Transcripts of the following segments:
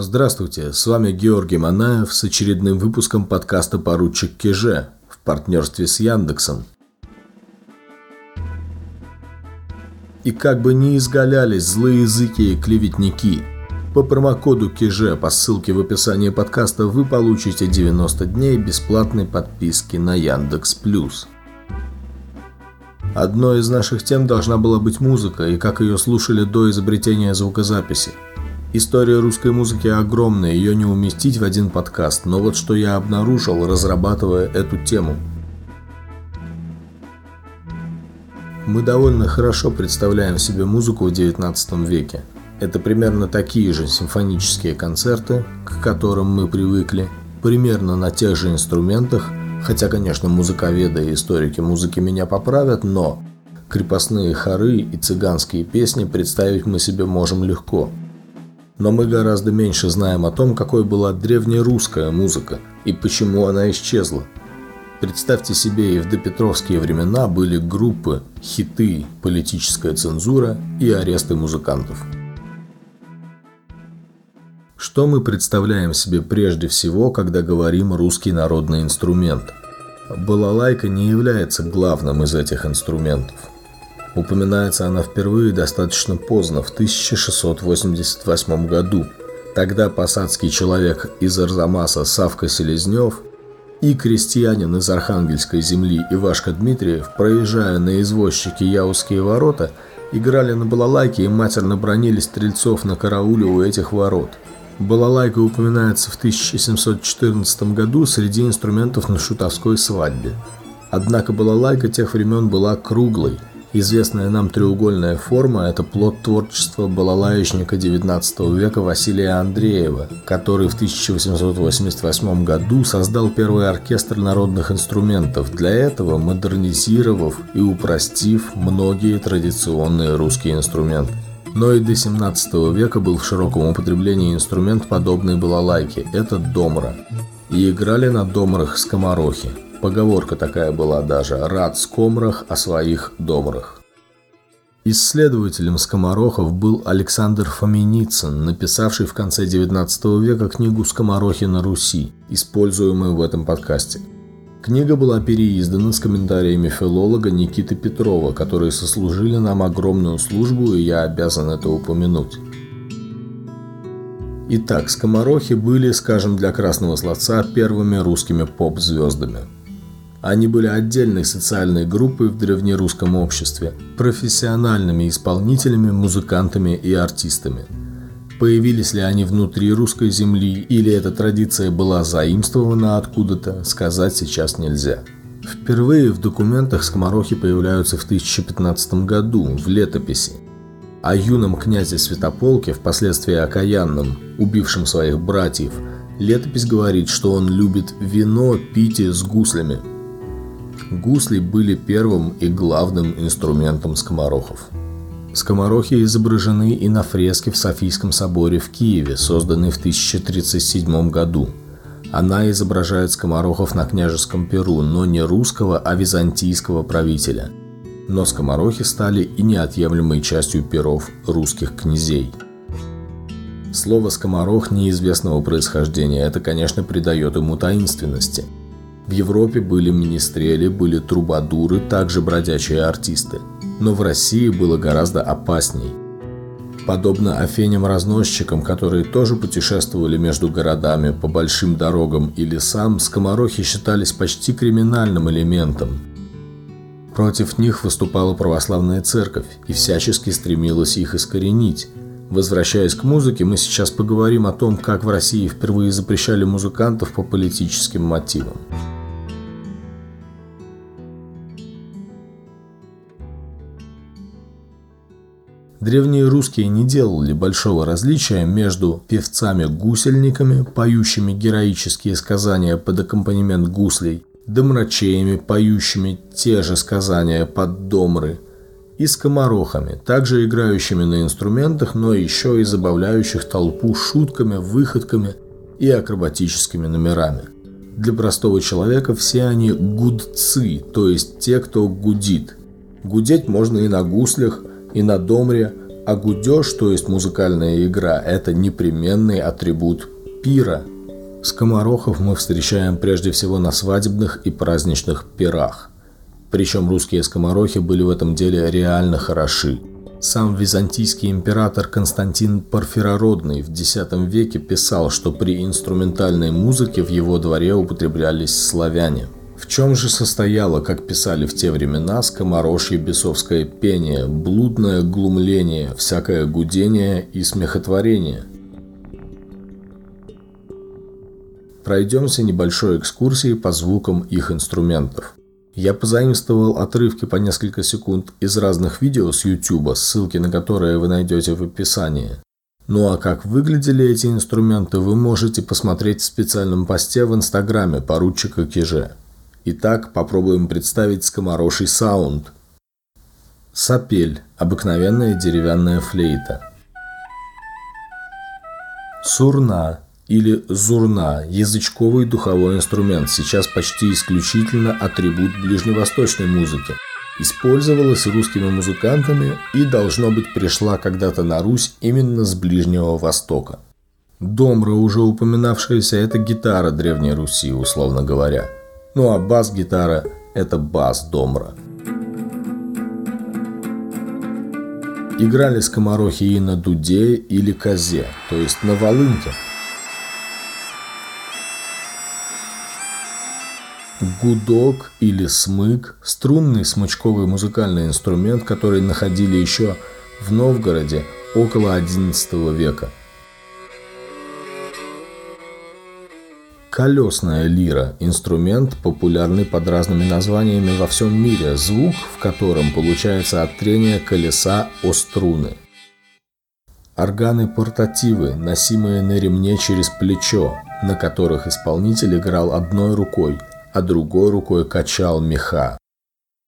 Здравствуйте, с вами Георгий Манаев с очередным выпуском подкаста «Поручик Кеже» в партнерстве с Яндексом. И как бы ни изгалялись злые языки и клеветники, по промокоду КИЖЕ по ссылке в описании подкаста вы получите 90 дней бесплатной подписки на Яндекс Плюс. Одной из наших тем должна была быть музыка и как ее слушали до изобретения звукозаписи. История русской музыки огромная, ее не уместить в один подкаст, но вот что я обнаружил, разрабатывая эту тему. Мы довольно хорошо представляем себе музыку в XIX веке. Это примерно такие же симфонические концерты, к которым мы привыкли, примерно на тех же инструментах, Хотя, конечно, музыковеды и историки музыки меня поправят, но крепостные хоры и цыганские песни представить мы себе можем легко. Но мы гораздо меньше знаем о том, какой была древнерусская музыка и почему она исчезла. Представьте себе, и в допетровские времена были группы, хиты, политическая цензура и аресты музыкантов. Что мы представляем себе прежде всего, когда говорим «русский народный инструмент»? Балалайка не является главным из этих инструментов. Упоминается она впервые достаточно поздно, в 1688 году. Тогда посадский человек из Арзамаса Савка Селезнев и крестьянин из Архангельской земли Ивашка Дмитриев, проезжая на извозчике Яузские ворота, играли на балалайке и матерно бронили стрельцов на карауле у этих ворот – Балалайка упоминается в 1714 году среди инструментов на шутовской свадьбе. Однако балалайка тех времен была круглой. Известная нам треугольная форма – это плод творчества балалаечника XIX века Василия Андреева, который в 1888 году создал первый оркестр народных инструментов, для этого модернизировав и упростив многие традиционные русские инструменты. Но и до 17 века был в широком употреблении инструмент, подобный балалайке – это домра. И играли на домрах скоморохи. Поговорка такая была даже «рад скомрах о своих домрах». Исследователем скоморохов был Александр Фоминицын, написавший в конце XIX века книгу «Скоморохи на Руси», используемую в этом подкасте – Книга была переиздана с комментариями филолога Никиты Петрова, которые сослужили нам огромную службу, и я обязан это упомянуть. Итак, скоморохи были, скажем, для красного словца первыми русскими поп-звездами. Они были отдельной социальной группой в древнерусском обществе, профессиональными исполнителями, музыкантами и артистами – Появились ли они внутри русской земли или эта традиция была заимствована откуда-то, сказать сейчас нельзя. Впервые в документах скоморохи появляются в 1015 году в летописи. О юном князе Святополке, впоследствии окаянном, убившем своих братьев, летопись говорит, что он любит вино пить с гуслями. Гусли были первым и главным инструментом скоморохов. Скоморохи изображены и на фреске в Софийском соборе в Киеве, созданной в 1037 году. Она изображает скоморохов на княжеском перу, но не русского, а византийского правителя. Но скоморохи стали и неотъемлемой частью перов русских князей. Слово «скоморох» неизвестного происхождения, это, конечно, придает ему таинственности. В Европе были министрели, были трубадуры, также бродячие артисты – но в России было гораздо опасней. Подобно афеням-разносчикам, которые тоже путешествовали между городами по большим дорогам и лесам, скоморохи считались почти криминальным элементом. Против них выступала православная церковь и всячески стремилась их искоренить. Возвращаясь к музыке, мы сейчас поговорим о том, как в России впервые запрещали музыкантов по политическим мотивам. Древние русские не делали большого различия между певцами-гусельниками, поющими героические сказания под аккомпанемент гуслей, домрачеями, поющими те же сказания под домры, и скоморохами, также играющими на инструментах, но еще и забавляющих толпу шутками, выходками и акробатическими номерами. Для простого человека все они гудцы, то есть те, кто гудит. Гудеть можно и на гуслях, и на домре, А гудеж, то есть музыкальная игра, это непременный атрибут пира. Скоморохов мы встречаем прежде всего на свадебных и праздничных пирах. Причем русские скоморохи были в этом деле реально хороши. Сам византийский император Константин Порфирородный в X веке писал, что при инструментальной музыке в его дворе употреблялись славяне. В чем же состояло, как писали в те времена, скоморожье бесовское пение, блудное глумление, всякое гудение и смехотворение? Пройдемся небольшой экскурсией по звукам их инструментов. Я позаимствовал отрывки по несколько секунд из разных видео с YouTube, ссылки на которые вы найдете в описании. Ну а как выглядели эти инструменты, вы можете посмотреть в специальном посте в инстаграме поручика Киже. Итак, попробуем представить скомороший саунд. Сапель – обыкновенная деревянная флейта. Сурна или зурна – язычковый духовой инструмент, сейчас почти исключительно атрибут ближневосточной музыки. Использовалась русскими музыкантами и, должно быть, пришла когда-то на Русь именно с Ближнего Востока. Домра, уже упоминавшаяся, это гитара Древней Руси, условно говоря. Ну а бас-гитара – это бас Домра. Играли скоморохи и на дуде или козе, то есть на волынке – Гудок или смык – струнный смычковый музыкальный инструмент, который находили еще в Новгороде около XI века. Колесная лира – инструмент, популярный под разными названиями во всем мире, звук в котором получается от трения колеса о струны. Органы-портативы, носимые на ремне через плечо, на которых исполнитель играл одной рукой, а другой рукой качал меха.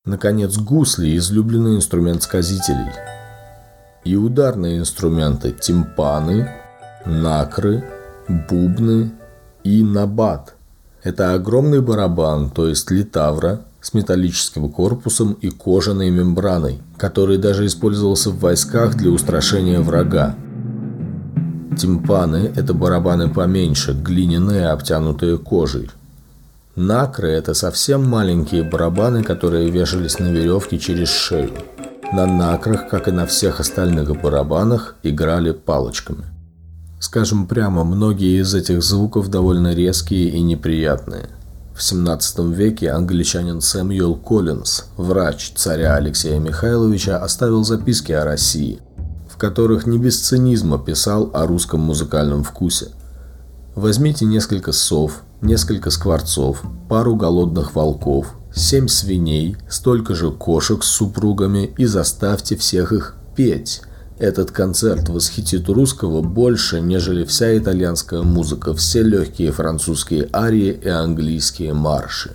Наконец, гусли – излюбленный инструмент сказителей. И ударные инструменты – тимпаны, накры, бубны и набат. Это огромный барабан, то есть литавра, с металлическим корпусом и кожаной мембраной, который даже использовался в войсках для устрашения врага. Тимпаны – это барабаны поменьше, глиняные, обтянутые кожей. Накры – это совсем маленькие барабаны, которые вешались на веревке через шею. На накрах, как и на всех остальных барабанах, играли палочками. Скажем прямо, многие из этих звуков довольно резкие и неприятные. В 17 веке англичанин Сэмюэл Коллинз, врач царя Алексея Михайловича, оставил записки о России, в которых не без цинизма писал о русском музыкальном вкусе. Возьмите несколько сов, несколько скворцов, пару голодных волков, семь свиней, столько же кошек с супругами и заставьте всех их петь. Этот концерт восхитит русского больше, нежели вся итальянская музыка, все легкие французские арии и английские марши.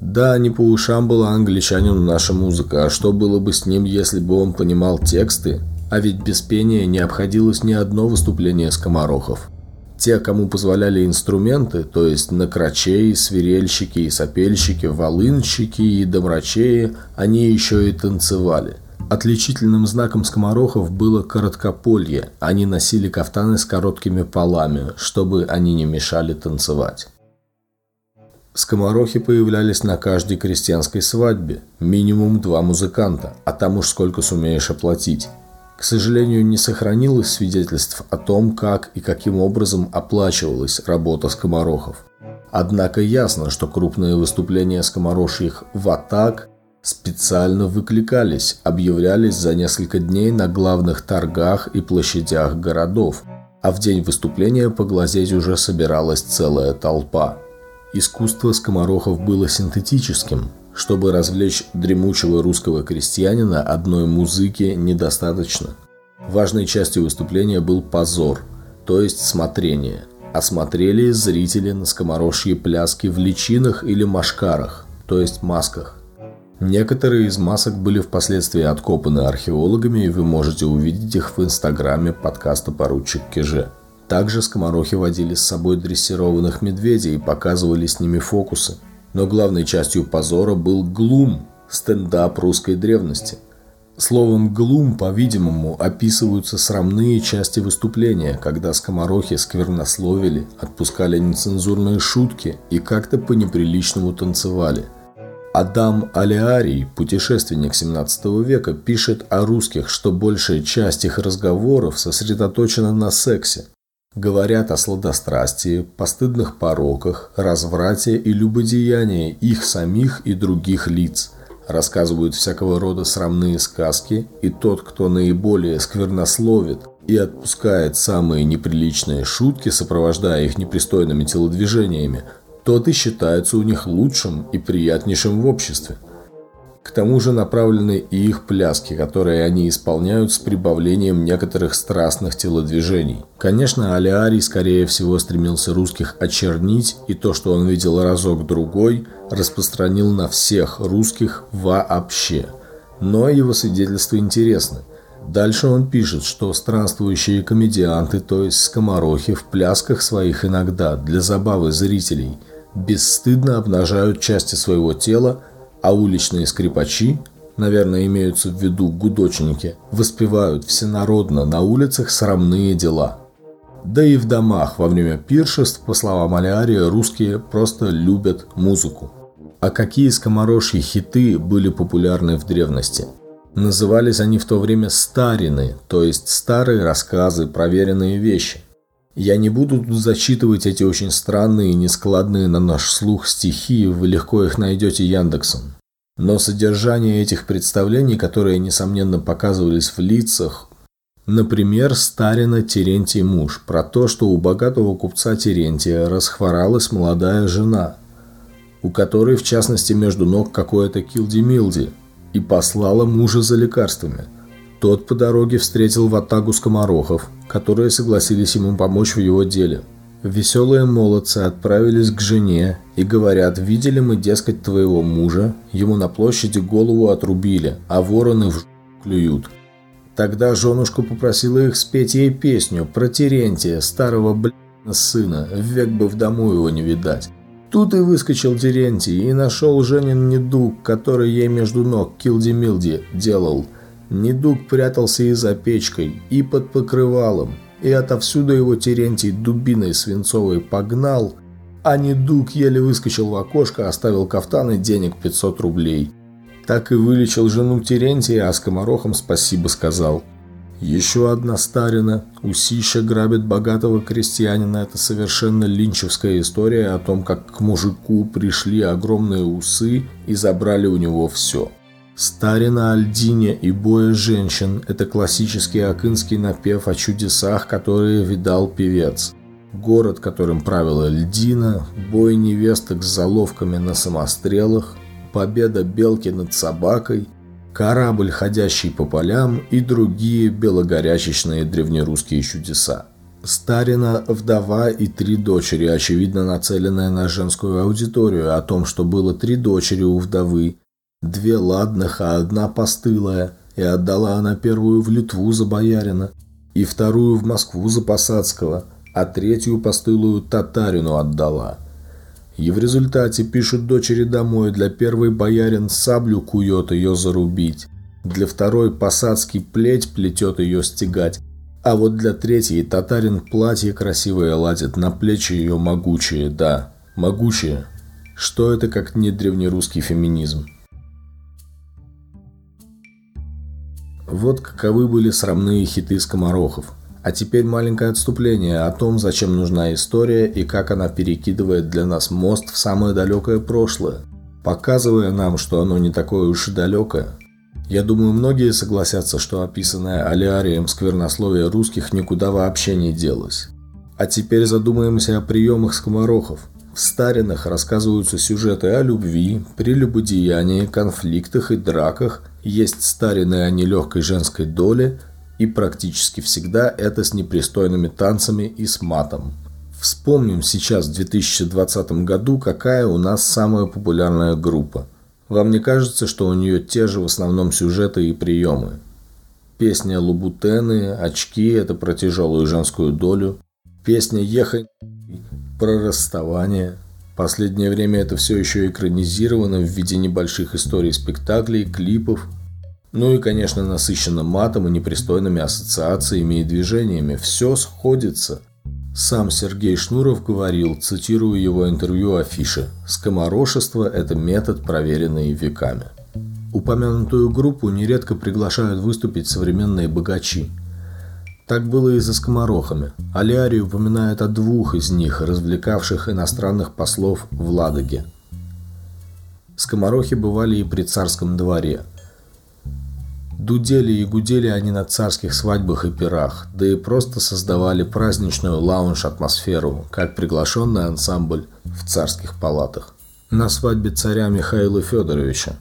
Да, не по ушам была англичанину наша музыка, а что было бы с ним, если бы он понимал тексты? А ведь без пения не обходилось ни одно выступление скоморохов. Те, кому позволяли инструменты, то есть накрачеи, свирельщики и сопельщики, волынщики и домрачеи, они еще и танцевали. Отличительным знаком скоморохов было короткополье. Они носили кафтаны с короткими полами, чтобы они не мешали танцевать. Скоморохи появлялись на каждой крестьянской свадьбе. Минимум два музыканта, а там уж сколько сумеешь оплатить. К сожалению, не сохранилось свидетельств о том, как и каким образом оплачивалась работа скоморохов. Однако ясно, что крупные выступления скоморожьих в атак специально выкликались, объявлялись за несколько дней на главных торгах и площадях городов, а в день выступления поглазеть уже собиралась целая толпа. Искусство скоморохов было синтетическим, чтобы развлечь дремучего русского крестьянина одной музыки недостаточно. Важной частью выступления был позор, то есть смотрение. Осмотрели зрители на скоморожьи пляски в личинах или машкарах, то есть масках. Некоторые из масок были впоследствии откопаны археологами, и вы можете увидеть их в инстаграме подкаста «Поручик Киже». Также скоморохи водили с собой дрессированных медведей и показывали с ними фокусы – но главной частью позора был глум, стендап русской древности. Словом «глум», по-видимому, описываются срамные части выступления, когда скоморохи сквернословили, отпускали нецензурные шутки и как-то по-неприличному танцевали. Адам Алиарий, путешественник 17 века, пишет о русских, что большая часть их разговоров сосредоточена на сексе. Говорят о сладострастии, постыдных пороках, разврате и любодеянии их самих и других лиц – рассказывают всякого рода срамные сказки, и тот, кто наиболее сквернословит и отпускает самые неприличные шутки, сопровождая их непристойными телодвижениями, тот и считается у них лучшим и приятнейшим в обществе. К тому же направлены и их пляски, которые они исполняют с прибавлением некоторых страстных телодвижений. Конечно, Алиарий скорее всего стремился русских очернить, и то, что он видел разок-другой, распространил на всех русских вообще. Но его свидетельства интересны. Дальше он пишет, что странствующие комедианты, то есть скоморохи, в плясках своих иногда, для забавы зрителей, бесстыдно обнажают части своего тела, а уличные скрипачи, наверное, имеются в виду гудочники, воспевают всенародно на улицах срамные дела. Да и в домах во время пиршеств, по словам Алиария, русские просто любят музыку. А какие скоморожьи хиты были популярны в древности? Назывались они в то время старины, то есть старые рассказы, проверенные вещи. Я не буду зачитывать эти очень странные и нескладные на наш слух стихи, вы легко их найдете Яндексом. Но содержание этих представлений, которые, несомненно, показывались в лицах, например, Старина Терентий муж, про то, что у богатого купца Терентия расхворалась молодая жена, у которой, в частности, между ног какое-то килди-милди, и послала мужа за лекарствами – тот по дороге встретил ватагу скоморохов, которые согласились ему помочь в его деле. Веселые молодцы отправились к жене и говорят, видели мы, дескать, твоего мужа, ему на площади голову отрубили, а вороны в клюют. Тогда женушка попросила их спеть ей песню про Терентия, старого блядного сына, век бы в дому его не видать. Тут и выскочил Терентий и нашел Женин недуг, который ей между ног Килди-Милди делал – Недуг прятался и за печкой, и под покрывалом, и отовсюду его Терентий дубиной свинцовой погнал, а недуг еле выскочил в окошко, оставил кафтан и денег 500 рублей. Так и вылечил жену Терентия, а скоморохом спасибо сказал. Еще одна старина. Усища грабит богатого крестьянина. Это совершенно линчевская история о том, как к мужику пришли огромные усы и забрали у него все. Старина Альдине и боя женщин – это классический акынский напев о чудесах, которые видал певец. Город, которым правила Льдина, бой невесток с заловками на самострелах, победа белки над собакой, корабль, ходящий по полям и другие белогорячечные древнерусские чудеса. Старина, вдова и три дочери, очевидно нацеленная на женскую аудиторию, о том, что было три дочери у вдовы, Две ладных, а одна постылая, и отдала она первую в Литву за боярина, и вторую в Москву за Посадского, а третью постылую татарину отдала. И в результате пишут дочери домой, для первой боярин саблю кует ее зарубить, для второй посадский плеть плетет ее стегать, а вот для третьей татарин платье красивое ладит, на плечи ее могучие, да, могучие. Что это как не древнерусский феминизм? Вот каковы были срамные хиты скоморохов. А теперь маленькое отступление о том, зачем нужна история и как она перекидывает для нас мост в самое далекое прошлое, показывая нам, что оно не такое уж и далекое. Я думаю, многие согласятся, что описанное Алиарием сквернословие русских никуда вообще не делось. А теперь задумаемся о приемах скоморохов. В старинах рассказываются сюжеты о любви, прелюбодеянии, конфликтах и драках – есть старины о нелегкой женской доле, и практически всегда это с непристойными танцами и с матом. Вспомним сейчас в 2020 году, какая у нас самая популярная группа. Вам не кажется, что у нее те же в основном сюжеты и приемы? Песня «Лабутены», «Очки» – это про тяжелую женскую долю. Песня «Ехать» – про расставание. Последнее время это все еще экранизировано в виде небольших историй спектаклей, клипов Ну и, конечно, насыщенно матом и непристойными ассоциациями и движениями. Все сходится. Сам Сергей Шнуров говорил, цитирую его интервью афиши, «Скоморошество – это метод, проверенный веками». Упомянутую группу нередко приглашают выступить современные богачи. Так было и за скоморохами. Алиарий упоминает о двух из них, развлекавших иностранных послов в Ладоге. Скоморохи бывали и при царском дворе – Дудели и гудели они на царских свадьбах и пирах, да и просто создавали праздничную лаунж-атмосферу, как приглашенный ансамбль в царских палатах. На свадьбе царя Михаила Федоровича.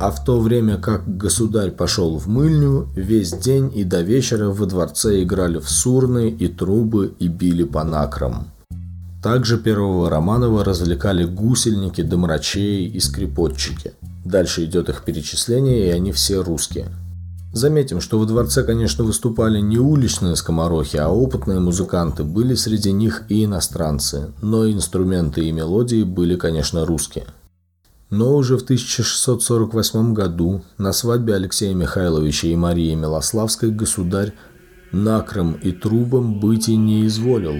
А в то время как государь пошел в мыльню, весь день и до вечера во дворце играли в сурны и трубы и били по накрам. Также первого Романова развлекали гусельники, домрачеи и скрипотчики – Дальше идет их перечисление, и они все русские. Заметим, что во дворце, конечно, выступали не уличные скоморохи, а опытные музыканты. Были среди них и иностранцы, но инструменты и мелодии были, конечно, русские. Но уже в 1648 году на свадьбе Алексея Михайловича и Марии Милославской государь накром и трубам быть и не изволил,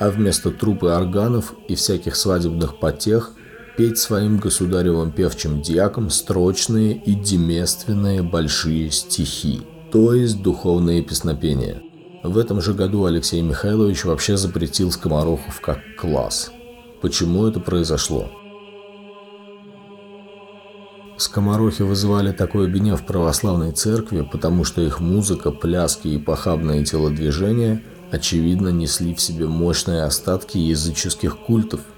а вместо труб и органов и всяких свадебных потех – петь своим государевым певчим дьякам строчные и демественные большие стихи, то есть духовные песнопения. В этом же году Алексей Михайлович вообще запретил скоморохов как класс. Почему это произошло? Скоморохи вызывали такой гнев православной церкви, потому что их музыка, пляски и похабные телодвижения очевидно несли в себе мощные остатки языческих культов –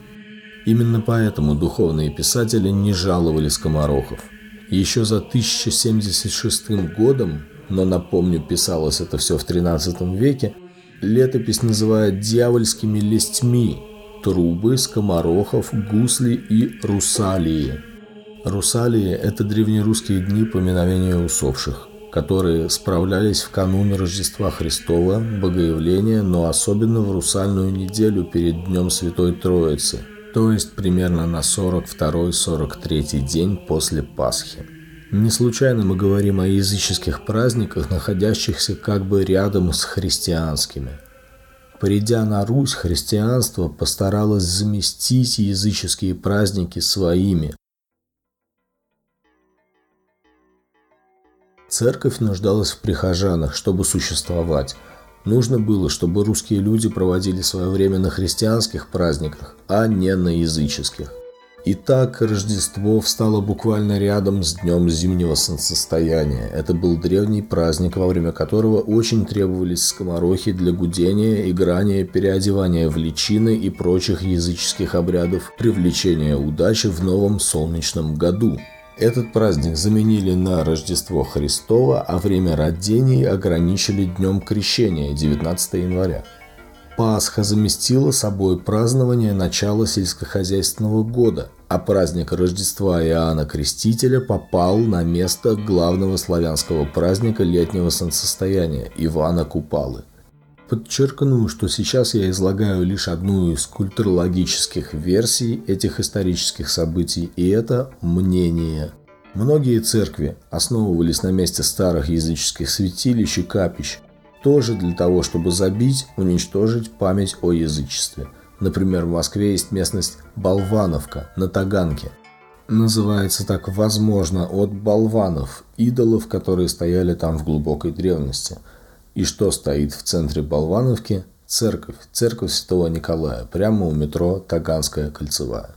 Именно поэтому духовные писатели не жаловали скоморохов. Еще за 1076 годом, но напомню, писалось это все в 13 веке, летопись называет дьявольскими лестьми трубы, скоморохов, гусли и русалии. Русалии – это древнерусские дни поминовения усопших, которые справлялись в канун Рождества Христова, Богоявления, но особенно в русальную неделю перед Днем Святой Троицы – то есть примерно на 42-43 день после Пасхи. Не случайно мы говорим о языческих праздниках, находящихся как бы рядом с христианскими. Придя на Русь, христианство постаралось заместить языческие праздники своими. Церковь нуждалась в прихожанах, чтобы существовать – Нужно было, чтобы русские люди проводили свое время на христианских праздниках, а не на языческих. Итак, Рождество встало буквально рядом с днем зимнего солнцестояния. Это был древний праздник, во время которого очень требовались скоморохи для гудения, играния, переодевания в личины и прочих языческих обрядов, привлечения удачи в новом солнечном году. Этот праздник заменили на Рождество Христово, а время родений ограничили Днем Крещения 19 января. Пасха заместила собой празднование начала сельскохозяйственного года, а праздник Рождества Иоанна Крестителя попал на место главного славянского праздника летнего солнцестояния – Ивана Купалы – Подчеркну, что сейчас я излагаю лишь одну из культурологических версий этих исторических событий, и это мнение. Многие церкви основывались на месте старых языческих святилищ и капищ, тоже для того, чтобы забить, уничтожить память о язычестве. Например, в Москве есть местность Болвановка на Таганке. Называется так, возможно, от болванов, идолов, которые стояли там в глубокой древности – и что стоит в центре Болвановки? Церковь. Церковь Святого Николая. Прямо у метро Таганская кольцевая.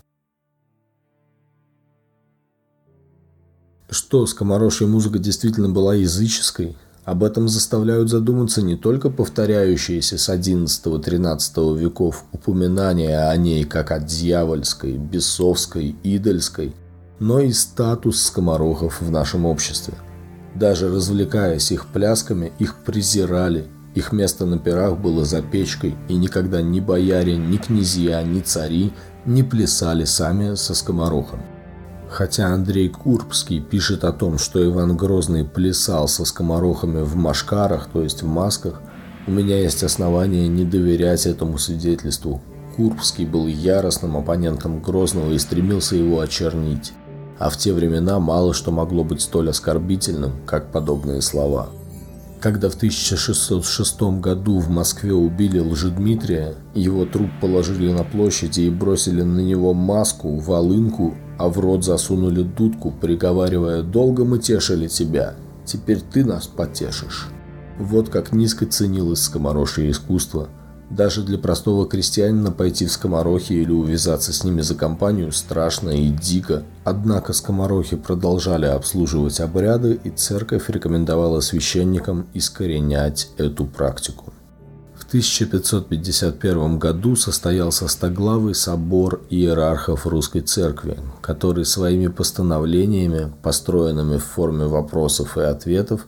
Что, скоморошья музыка действительно была языческой? Об этом заставляют задуматься не только повторяющиеся с XI-XIII веков упоминания о ней как о дьявольской, бесовской, идольской, но и статус скоморохов в нашем обществе – даже развлекаясь их плясками, их презирали. Их место на пирах было за печкой, и никогда ни бояре, ни князья, ни цари не плясали сами со скоморохом. Хотя Андрей Курбский пишет о том, что Иван Грозный плясал со скоморохами в машкарах, то есть в масках, у меня есть основания не доверять этому свидетельству. Курбский был яростным оппонентом Грозного и стремился его очернить. А в те времена мало что могло быть столь оскорбительным, как подобные слова. Когда в 1606 году в Москве убили Лжедмитрия, его труп положили на площади и бросили на него маску, волынку, а в рот засунули дудку, приговаривая «Долго мы тешили тебя, теперь ты нас потешишь». Вот как низко ценилось скоморожье искусство – даже для простого крестьянина пойти в скоморохи или увязаться с ними за компанию страшно и дико. Однако скоморохи продолжали обслуживать обряды, и церковь рекомендовала священникам искоренять эту практику. В 1551 году состоялся стоглавый собор иерархов Русской Церкви, который своими постановлениями, построенными в форме вопросов и ответов,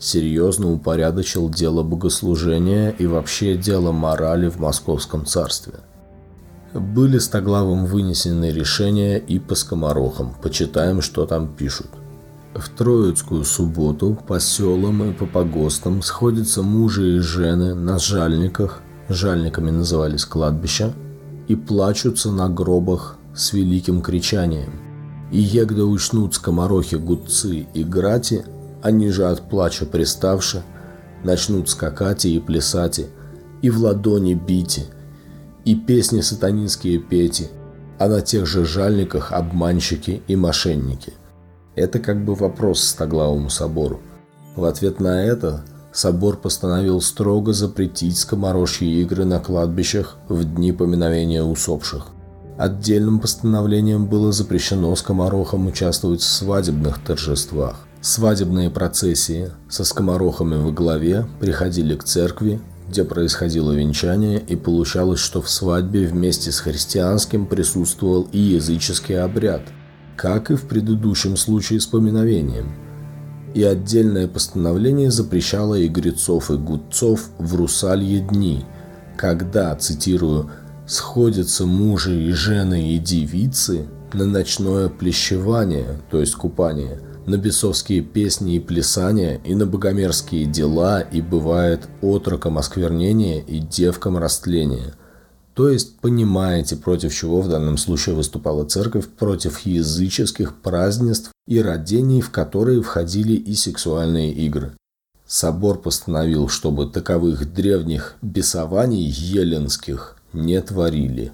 серьезно упорядочил дело богослужения и вообще дело морали в Московском царстве. Были стоглавым вынесены решения и по скоморохам, почитаем, что там пишут. В Троицкую субботу по селам и по погостам сходятся мужи и жены на жальниках, жальниками назывались кладбища, и плачутся на гробах с великим кричанием. И егда учнут скоморохи гудцы и грати – они же от плача приставши, начнут скакать и плясать, и в ладони бить, и песни сатанинские пети, а на тех же жальниках обманщики и мошенники. Это как бы вопрос Стоглавому собору. В ответ на это собор постановил строго запретить скоморожьи игры на кладбищах в дни поминовения усопших. Отдельным постановлением было запрещено скоморохам участвовать в свадебных торжествах. Свадебные процессии со скоморохами во главе приходили к церкви, где происходило венчание, и получалось, что в свадьбе вместе с христианским присутствовал и языческий обряд, как и в предыдущем случае с поминовением. И отдельное постановление запрещало и и гудцов в русалье дни, когда, цитирую, «сходятся мужи и жены и девицы на ночное плещевание, то есть купание – на бесовские песни и плясания, и на богомерзкие дела, и бывает отроком осквернения и девкам растления. То есть понимаете, против чего в данном случае выступала церковь, против языческих празднеств и родений, в которые входили и сексуальные игры. Собор постановил, чтобы таковых древних бесований еленских не творили.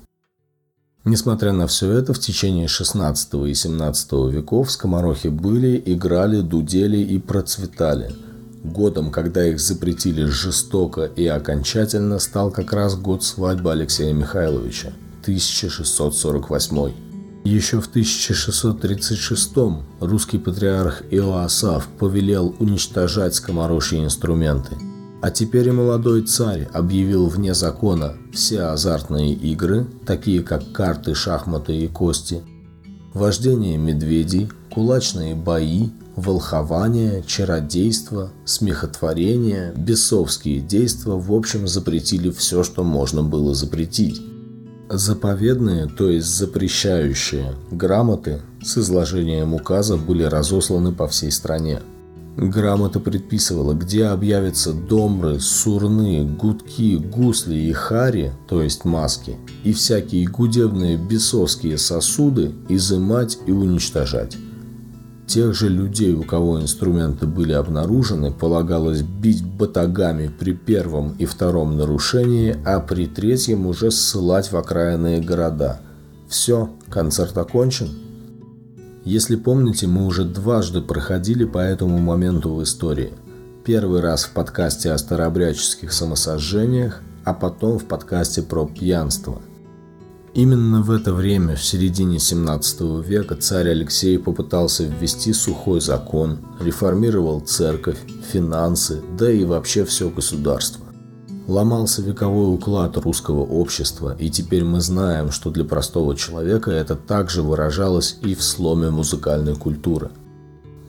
Несмотря на все это, в течение 16 и 17 веков скоморохи были, играли, дудели и процветали. Годом, когда их запретили жестоко и окончательно, стал как раз год свадьбы Алексея Михайловича, 1648. Еще в 1636 русский патриарх Иоасав повелел уничтожать скоморожьи инструменты – а теперь и молодой царь объявил вне закона все азартные игры, такие как карты, шахматы и кости, вождение медведей, кулачные бои, волхование, чародейство, смехотворение, бесовские действия, в общем, запретили все, что можно было запретить. Заповедные, то есть запрещающие, грамоты с изложением указов были разосланы по всей стране. Грамота предписывала, где объявятся домры, сурны, гудки, гусли и хари, то есть маски, и всякие гудевные бесовские сосуды изымать и уничтожать. Тех же людей, у кого инструменты были обнаружены, полагалось бить батагами при первом и втором нарушении, а при третьем уже ссылать в окраинные города. Все, концерт окончен, если помните, мы уже дважды проходили по этому моменту в истории. Первый раз в подкасте о старообрядческих самосожжениях, а потом в подкасте про пьянство. Именно в это время, в середине 17 века, царь Алексей попытался ввести сухой закон, реформировал церковь, финансы, да и вообще все государство. Ломался вековой уклад русского общества, и теперь мы знаем, что для простого человека это также выражалось и в сломе музыкальной культуры.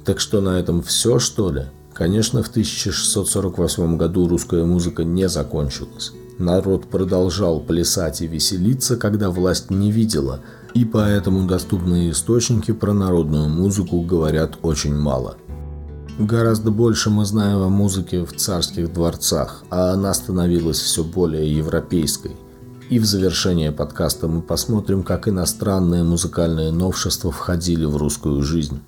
Так что на этом все, что ли? Конечно, в 1648 году русская музыка не закончилась. Народ продолжал плясать и веселиться, когда власть не видела, и поэтому доступные источники про народную музыку говорят очень мало – Гораздо больше мы знаем о музыке в царских дворцах, а она становилась все более европейской. И в завершение подкаста мы посмотрим, как иностранные музыкальные новшества входили в русскую жизнь.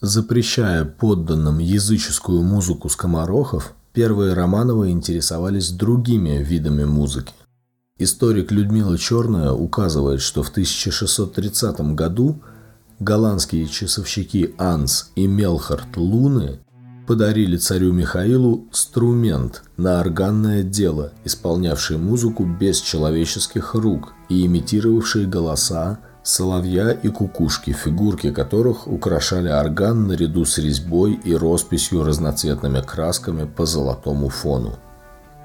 Запрещая подданным языческую музыку скоморохов, первые Романовы интересовались другими видами музыки. Историк Людмила Черная указывает, что в 1630 году голландские часовщики Анс и Мелхард Луны подарили царю Михаилу струмент на органное дело, исполнявший музыку без человеческих рук и имитировавший голоса соловья и кукушки, фигурки которых украшали орган наряду с резьбой и росписью разноцветными красками по золотому фону.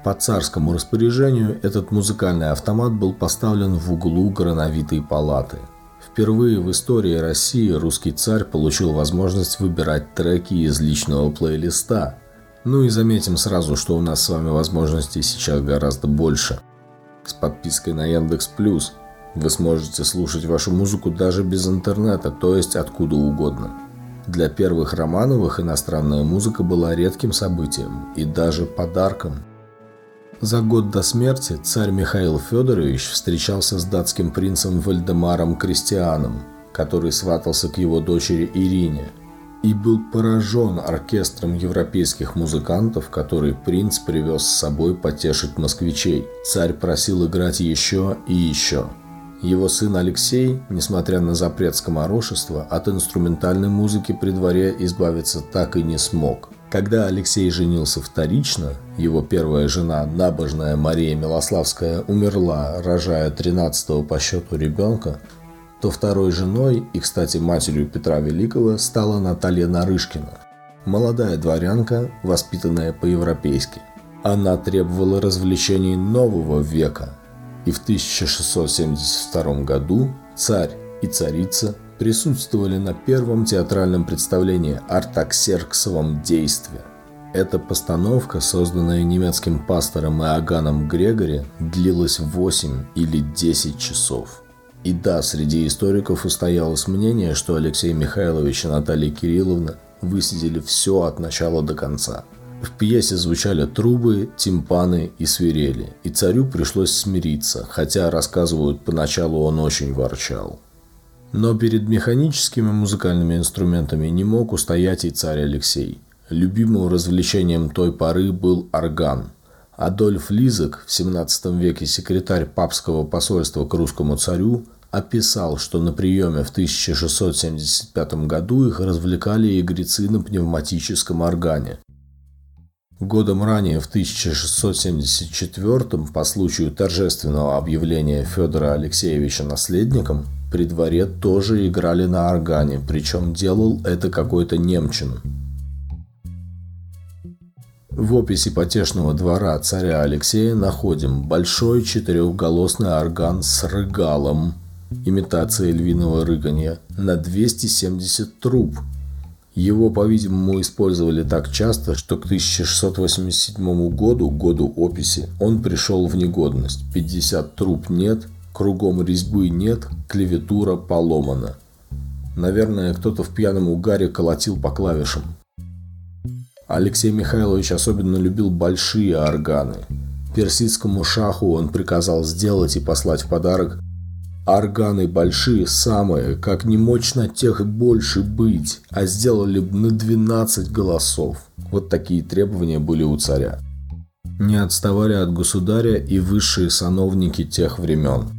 По царскому распоряжению этот музыкальный автомат был поставлен в углу грановитой палаты. Впервые в истории России русский царь получил возможность выбирать треки из личного плейлиста. Ну и заметим сразу, что у нас с вами возможностей сейчас гораздо больше. С подпиской на Яндекс Плюс вы сможете слушать вашу музыку даже без интернета, то есть откуда угодно. Для первых Романовых иностранная музыка была редким событием и даже подарком. За год до смерти царь Михаил Федорович встречался с датским принцем Вальдемаром Кристианом, который сватался к его дочери Ирине, и был поражен оркестром европейских музыкантов, который принц привез с собой потешить москвичей. Царь просил играть еще и еще – его сын Алексей, несмотря на запрет скоморошества, от инструментальной музыки при дворе избавиться так и не смог. Когда Алексей женился вторично, его первая жена, набожная Мария Милославская, умерла, рожая 13 по счету ребенка, то второй женой и, кстати, матерью Петра Великого стала Наталья Нарышкина, молодая дворянка, воспитанная по-европейски. Она требовала развлечений нового века – и в 1672 году царь и царица присутствовали на первом театральном представлении «Артаксерксовом действии». Эта постановка, созданная немецким пастором Иоганном Грегори, длилась 8 или 10 часов. И да, среди историков устоялось мнение, что Алексей Михайлович и Наталья Кирилловна высидели все от начала до конца – в пьесе звучали трубы, тимпаны и свирели, и царю пришлось смириться, хотя, рассказывают, поначалу он очень ворчал. Но перед механическими музыкальными инструментами не мог устоять и царь Алексей. Любимым развлечением той поры был орган. Адольф Лизок, в 17 веке секретарь папского посольства к русскому царю, описал, что на приеме в 1675 году их развлекали игрецы на пневматическом органе. Годом ранее, в 1674 по случаю торжественного объявления Федора Алексеевича наследником, при дворе тоже играли на органе, причем делал это какой-то немчин. В описи потешного двора царя Алексея находим большой четырехголосный орган с рыгалом, имитация львиного рыгания, на 270 труб – его, по-видимому, использовали так часто, что к 1687 году, году описи, он пришел в негодность. 50 труб нет, кругом резьбы нет, клавиатура поломана. Наверное, кто-то в пьяном угаре колотил по клавишам. Алексей Михайлович особенно любил большие органы. Персидскому шаху он приказал сделать и послать в подарок Органы большие самые, как не мощно тех и больше быть, а сделали бы на 12 голосов. Вот такие требования были у царя. Не отставали от государя и высшие сановники тех времен.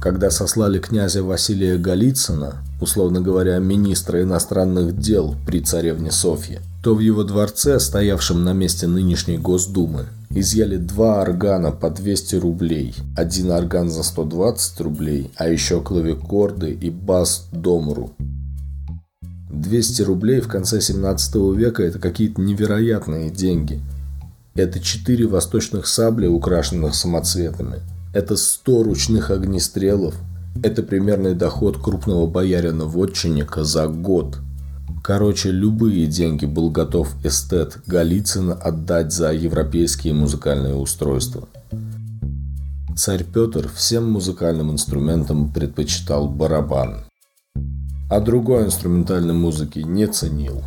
Когда сослали князя Василия Голицына, условно говоря, министра иностранных дел при царевне Софье, то в его дворце, стоявшем на месте нынешней Госдумы, изъяли два органа по 200 рублей, один орган за 120 рублей, а еще клавикорды и бас домру. 200 рублей в конце 17 века – это какие-то невероятные деньги. Это 4 восточных сабли, украшенных самоцветами. Это 100 ручных огнестрелов. Это примерный доход крупного боярина-вотчинника за год – Короче, любые деньги был готов эстет Голицын отдать за европейские музыкальные устройства. Царь Петр всем музыкальным инструментам предпочитал барабан, а другой инструментальной музыки не ценил.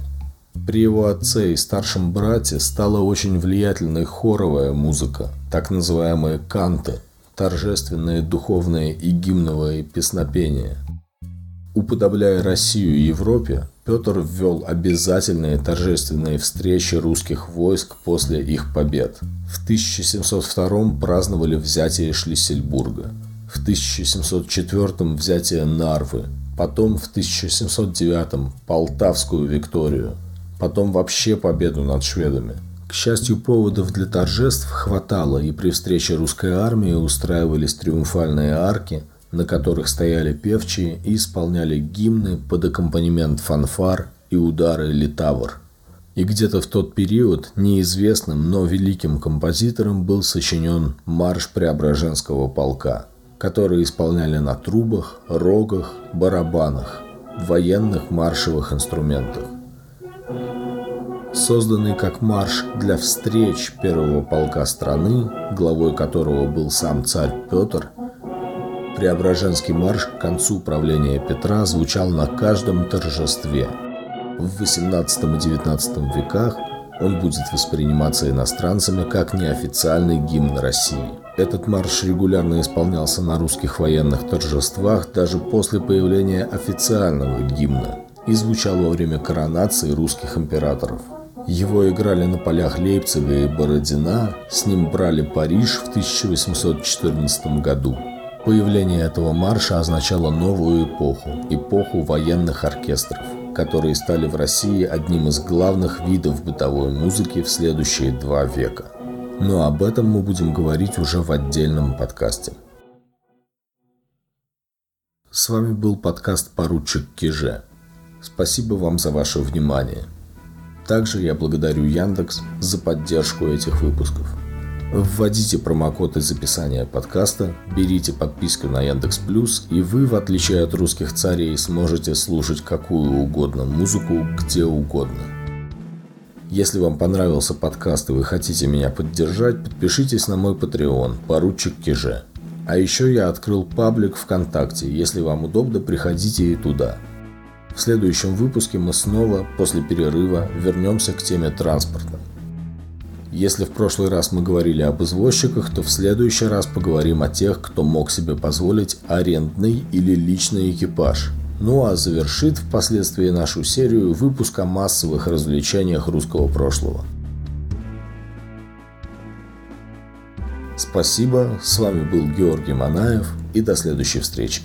При его отце и старшем брате стала очень влиятельной хоровая музыка. так называемые канты, торжественные духовные и гимновые песнопения. Уподобляя Россию Европе, Петр ввел обязательные торжественные встречи русских войск после их побед. В 1702 праздновали взятие Шлиссельбурга, в 1704 взятие Нарвы, потом в 1709 Полтавскую Викторию, потом вообще победу над шведами. К счастью, поводов для торжеств хватало, и при встрече русской армии устраивались триумфальные арки, на которых стояли певчие и исполняли гимны под аккомпанемент фанфар и удары литавр. И где-то в тот период неизвестным, но великим композитором был сочинен марш Преображенского полка, который исполняли на трубах, рогах, барабанах, военных маршевых инструментах. Созданный как марш для встреч первого полка страны, главой которого был сам царь Петр – Преображенский марш к концу правления Петра звучал на каждом торжестве. В XVIII и XIX веках он будет восприниматься иностранцами как неофициальный гимн России. Этот марш регулярно исполнялся на русских военных торжествах даже после появления официального гимна и звучал во время коронации русских императоров. Его играли на полях Лейпцига и Бородина, с ним брали Париж в 1814 году. Появление этого марша означало новую эпоху, эпоху военных оркестров, которые стали в России одним из главных видов бытовой музыки в следующие два века. Но об этом мы будем говорить уже в отдельном подкасте. С вами был подкаст «Поручик Киже». Спасибо вам за ваше внимание. Также я благодарю Яндекс за поддержку этих выпусков. Вводите промокод из описания подкаста, берите подписку на Яндекс Плюс, и вы, в отличие от русских царей, сможете слушать какую угодно музыку где угодно. Если вам понравился подкаст и вы хотите меня поддержать, подпишитесь на мой Patreon «Поручик Киже». А еще я открыл паблик ВКонтакте, если вам удобно, приходите и туда. В следующем выпуске мы снова, после перерыва, вернемся к теме транспорта. Если в прошлый раз мы говорили об извозчиках, то в следующий раз поговорим о тех, кто мог себе позволить арендный или личный экипаж. Ну а завершит впоследствии нашу серию выпуск о массовых развлечениях русского прошлого. Спасибо, с вами был Георгий Манаев и до следующей встречи.